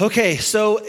Okay, so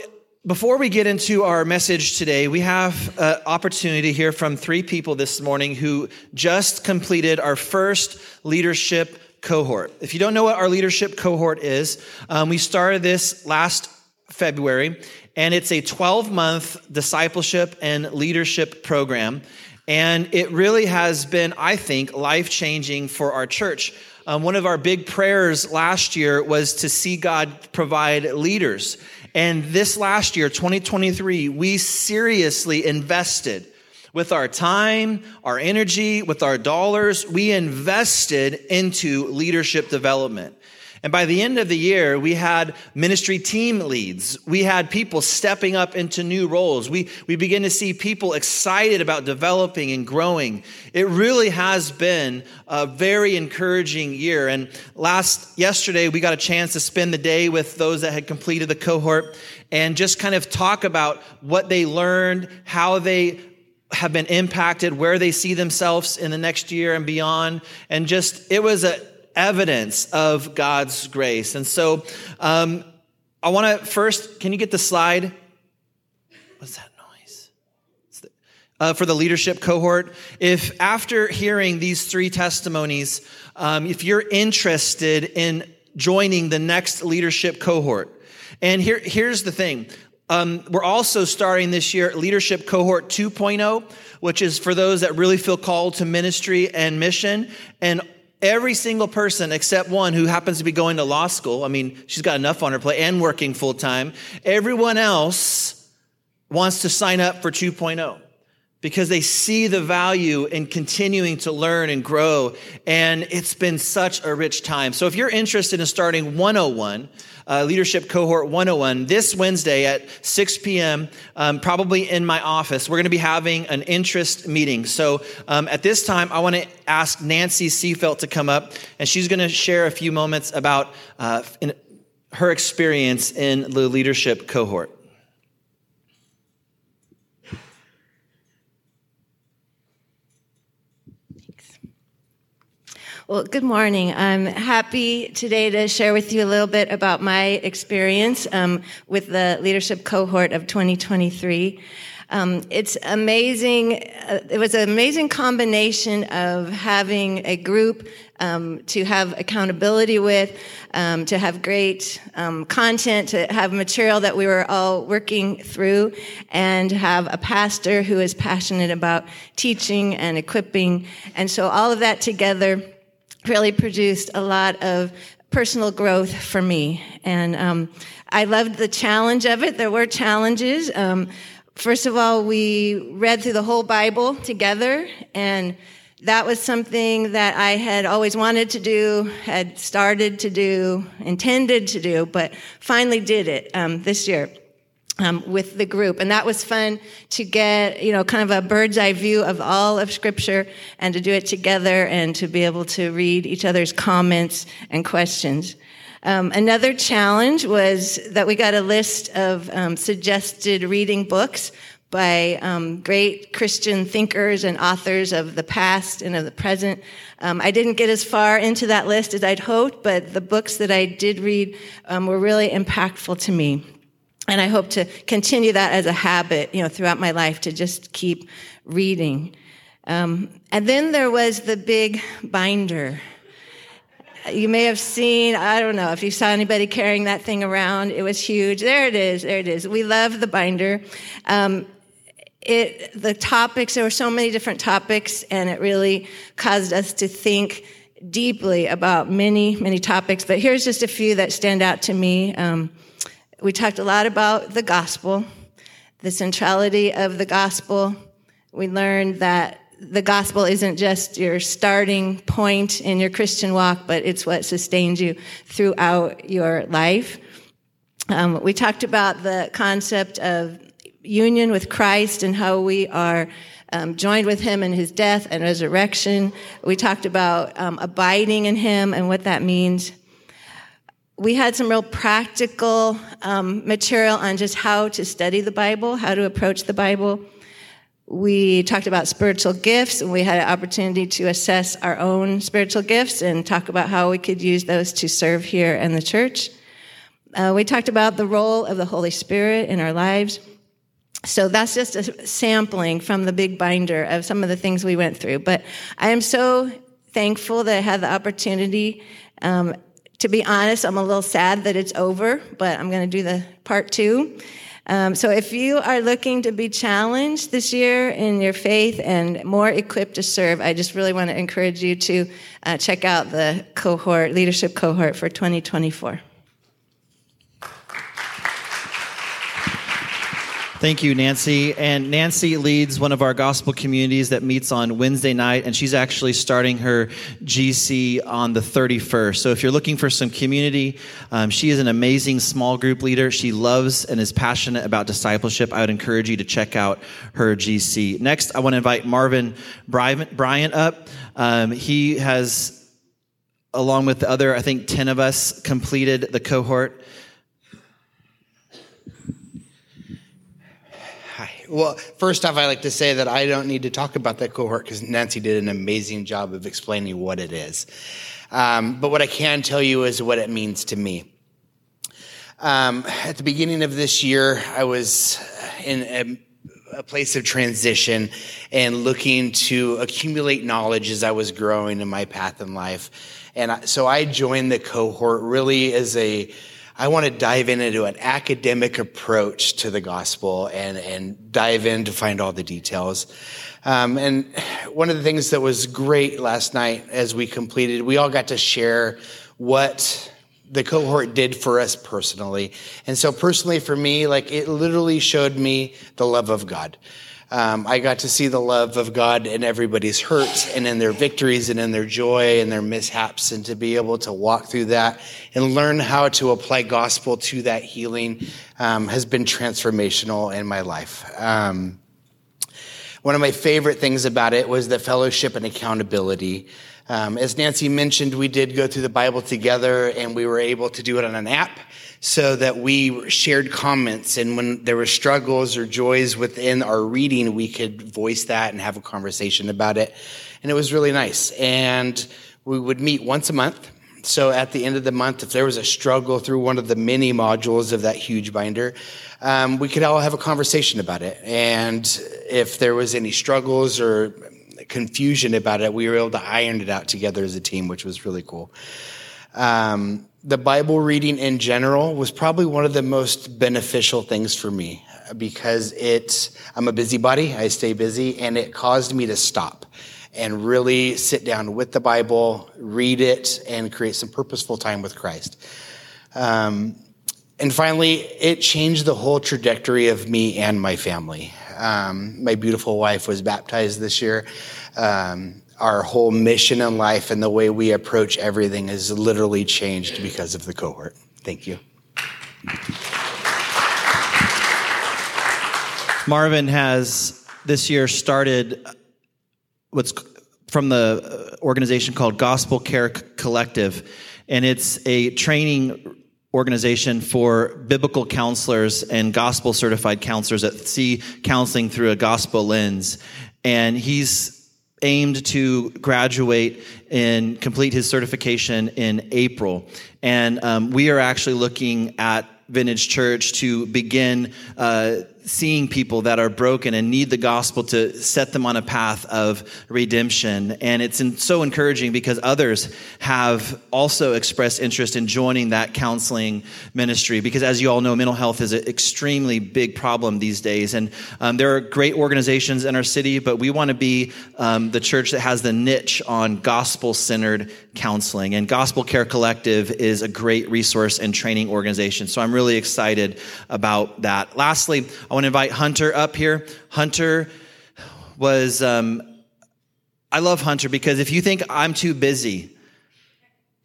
before we get into our message today, we have an opportunity to hear from three people this morning who just completed our first leadership cohort. If you don't know what our leadership cohort is, um, we started this last February, and it's a 12 month discipleship and leadership program. And it really has been, I think, life changing for our church. Um, one of our big prayers last year was to see God provide leaders. And this last year, 2023, we seriously invested with our time, our energy, with our dollars. We invested into leadership development. And by the end of the year, we had ministry team leads. We had people stepping up into new roles. We, we begin to see people excited about developing and growing. It really has been a very encouraging year. And last, yesterday, we got a chance to spend the day with those that had completed the cohort and just kind of talk about what they learned, how they have been impacted, where they see themselves in the next year and beyond. And just, it was a, evidence of God's grace. And so um, I want to first, can you get the slide? What's that uh, for the leadership cohort. If after hearing these three testimonies, um, if you're interested in joining the next leadership cohort, and here, here's the thing. Um, we're also starting this year Leadership Cohort 2.0, which is for those that really feel called to ministry and mission. And Every single person except one who happens to be going to law school, I mean, she's got enough on her plate and working full time. Everyone else wants to sign up for 2.0 because they see the value in continuing to learn and grow. And it's been such a rich time. So if you're interested in starting 101, uh, Leadership Cohort 101 this Wednesday at 6 p.m., um, probably in my office. We're going to be having an interest meeting. So um, at this time, I want to ask Nancy Seafelt to come up, and she's going to share a few moments about uh, her experience in the leadership cohort. Well, good morning. I'm happy today to share with you a little bit about my experience um, with the leadership cohort of 2023. Um, it's amazing. Uh, it was an amazing combination of having a group um, to have accountability with, um, to have great um, content, to have material that we were all working through, and have a pastor who is passionate about teaching and equipping. And so all of that together really produced a lot of personal growth for me. And um, I loved the challenge of it. There were challenges. Um, first of all, we read through the whole Bible together, and that was something that I had always wanted to do, had started to do, intended to do, but finally did it um, this year um, with the group. And that was fun to get, you know, kind of a bird's eye view of all of Scripture and to do it together and to be able to read each other's comments and questions. Um, another challenge was that we got a list of um, suggested reading books by um, great Christian thinkers and authors of the past and of the present. Um, I didn't get as far into that list as I'd hoped, but the books that I did read um, were really impactful to me. And I hope to continue that as a habit, you know, throughout my life to just keep reading. Um, and then there was the big binder. You may have seen, I don't know if you saw anybody carrying that thing around. It was huge. There it is. There it is. We love the binder. Um, it, the topics, there were so many different topics, and it really caused us to think deeply about many, many topics. But here's just a few that stand out to me. Um, we talked a lot about the gospel, the centrality of the gospel. We learned that the gospel isn't just your starting point in your Christian walk, but it's what sustains you throughout your life. Um, we talked about the concept of union with Christ and how we are um, joined with him in his death and resurrection. We talked about um, abiding in him and what that means we had some real practical um, material on just how to study the Bible, how to approach the Bible. We talked about spiritual gifts, and we had an opportunity to assess our own spiritual gifts and talk about how we could use those to serve here in the church. Uh, we talked about the role of the Holy Spirit in our lives. So that's just a sampling from the big binder of some of the things we went through. But I am so thankful that I had the opportunity. Um, to be honest, I'm a little sad that it's over, but I'm going to do the part two. Um, so if you are looking to be challenged this year in your faith and more equipped to serve, I just really want to encourage you to uh, check out the cohort, leadership cohort for 2024. Thank you, Nancy. And Nancy leads one of our gospel communities that meets on Wednesday night, and she's actually starting her GC on the 31st. So if you're looking for some community, um, she is an amazing small group leader. She loves and is passionate about discipleship. I would encourage you to check out her GC. Next, I want to invite Marvin Bryant up. Um, he has, along with the other, I think, 10 of us, completed the cohort. Well, first off, I like to say that I don't need to talk about that cohort because Nancy did an amazing job of explaining what it is. Um, but what I can tell you is what it means to me. Um, at the beginning of this year, I was in a, a place of transition and looking to accumulate knowledge as I was growing in my path in life. And so I joined the cohort really as a I want to dive into an academic approach to the gospel and, and dive in to find all the details. Um, and one of the things that was great last night as we completed, we all got to share what the cohort did for us personally. And so personally for me, like it literally showed me the love of God. Um, I got to see the love of God in everybody's hurts and in their victories and in their joy and their mishaps, and to be able to walk through that and learn how to apply gospel to that healing um, has been transformational in my life. Um, one of my favorite things about it was the fellowship and accountability. Um, as Nancy mentioned, we did go through the Bible together and we were able to do it on an app so that we shared comments. And when there were struggles or joys within our reading, we could voice that and have a conversation about it. And it was really nice. And we would meet once a month. So at the end of the month, if there was a struggle through one of the many modules of that huge binder, um, we could all have a conversation about it. And if there was any struggles or confusion about it, we were able to iron it out together as a team, which was really cool. Um, the Bible reading in general was probably one of the most beneficial things for me because it, I'm a busybody, I stay busy, and it caused me to stop and really sit down with the Bible, read it, and create some purposeful time with Christ. Um, and finally, it changed the whole trajectory of me and my family. Um, my beautiful wife was baptized this year. Um, our whole mission in life and the way we approach everything has literally changed because of the cohort. Thank you. Marvin has this year started what's from the organization called Gospel Care Collective, and it's a training organization for biblical counselors and gospel certified counselors that see counseling through a gospel lens. And he's aimed to graduate and complete his certification in April. And um, we are actually looking at Vintage Church to begin uh, seeing people that are broken and need the gospel to set them on a path of redemption. And it's so encouraging because others have also expressed interest in joining that counseling ministry. Because as you all know, mental health is an extremely big problem these days. And um, there are great organizations in our city, but we want to be um, the church that has the niche on gospel centered counseling. And Gospel Care Collective is a great resource and training organization. So I'm really excited about that. Lastly, I want to invite Hunter up here. Hunter was, um, I love Hunter because if you think I'm too busy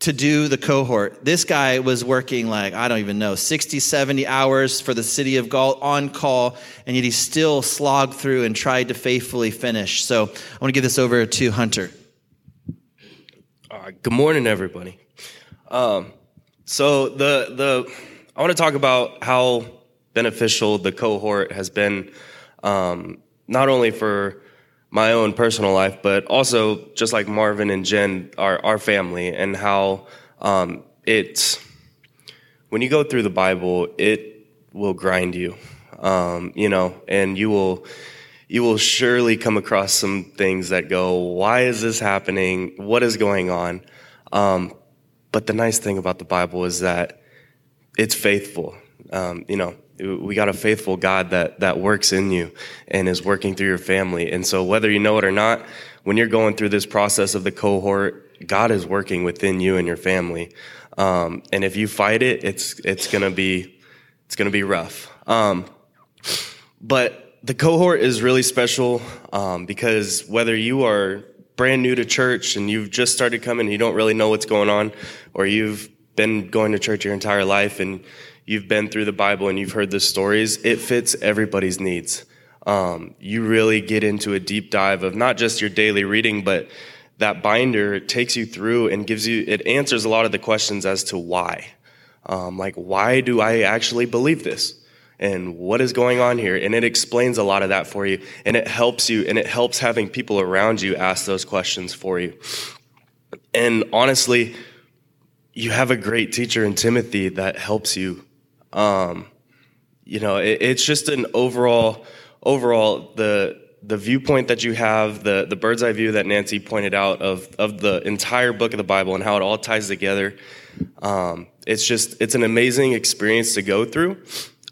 to do the cohort, this guy was working like, I don't even know, 60, 70 hours for the city of Galt on call, and yet he still slogged through and tried to faithfully finish. So I want to give this over to Hunter. Uh, good morning, everybody. Um, so the the I want to talk about how beneficial the cohort has been, um, not only for my own personal life, but also just like Marvin and Jen, our our family, and how um, it's when you go through the Bible, it will grind you, um, you know, and you will you will surely come across some things that go, why is this happening? What is going on? Um, but the nice thing about the Bible is that it's faithful. Um, you know, we got a faithful God that that works in you and is working through your family. And so whether you know it or not, when you're going through this process of the cohort, God is working within you and your family. Um, and if you fight it, it's it's gonna be it's gonna be rough. Um, but the cohort is really special um, because whether you are brand new to church and you've just started coming, and you don't really know what's going on, or you've been going to church your entire life and you've been through the Bible and you've heard the stories, it fits everybody's needs. Um, you really get into a deep dive of not just your daily reading, but that binder takes you through and gives you, it answers a lot of the questions as to why. Um, like, why do I actually believe this? and what is going on here and it explains a lot of that for you and it helps you and it helps having people around you ask those questions for you and honestly you have a great teacher in timothy that helps you um, you know it, it's just an overall overall the the viewpoint that you have the the bird's eye view that nancy pointed out of of the entire book of the bible and how it all ties together um, it's just it's an amazing experience to go through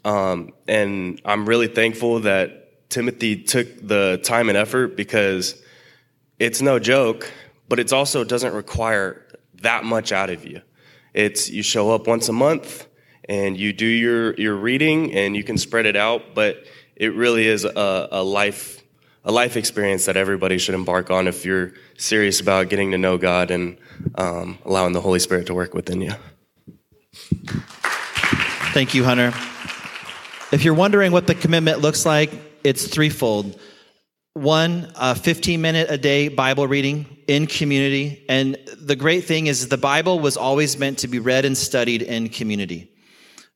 um, and I'm really thankful that Timothy took the time and effort because it's no joke, but it also doesn't require that much out of you. It's you show up once a month and you do your, your reading and you can spread it out, but it really is a, a life a life experience that everybody should embark on if you're serious about getting to know God and um, allowing the Holy Spirit to work within you. Thank you, Hunter. If you're wondering what the commitment looks like, it's threefold. One, a 15 minute a day Bible reading in community. And the great thing is the Bible was always meant to be read and studied in community.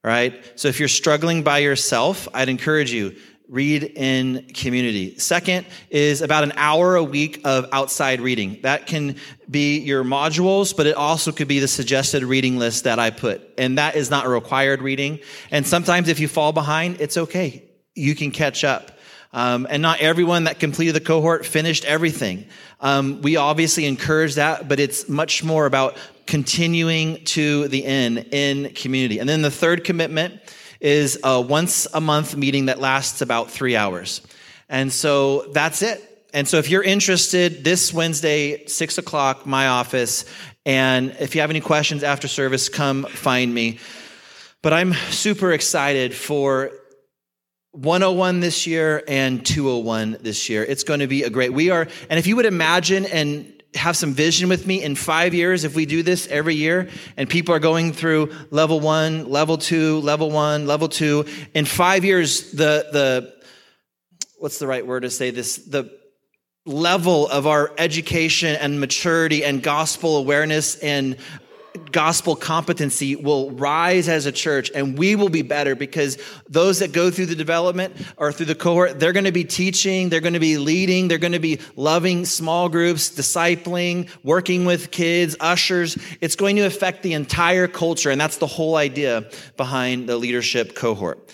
Right? So if you're struggling by yourself, I'd encourage you, read in community. Second is about an hour a week of outside reading. That can be your modules, but it also could be the suggested reading list that I put. And that is not required reading. And sometimes if you fall behind, it's okay. You can catch up. Um, and not everyone that completed the cohort finished everything. Um, we obviously encourage that, but it's much more about continuing to the end in community. And then the third commitment is a once a month meeting that lasts about three hours. And so that's it. And so if you're interested, this Wednesday, six o'clock, my office. And if you have any questions after service, come find me. But I'm super excited for 101 this year and 201 this year. It's going to be a great, we are, and if you would imagine and have some vision with me in five years if we do this every year and people are going through level one level two level one level two in five years the the what's the right word to say this the level of our education and maturity and gospel awareness and gospel competency will rise as a church and we will be better because those that go through the development or through the cohort, they're going to be teaching, they're going to be leading, they're going to be loving small groups, discipling, working with kids, ushers. It's going to affect the entire culture. And that's the whole idea behind the leadership cohort.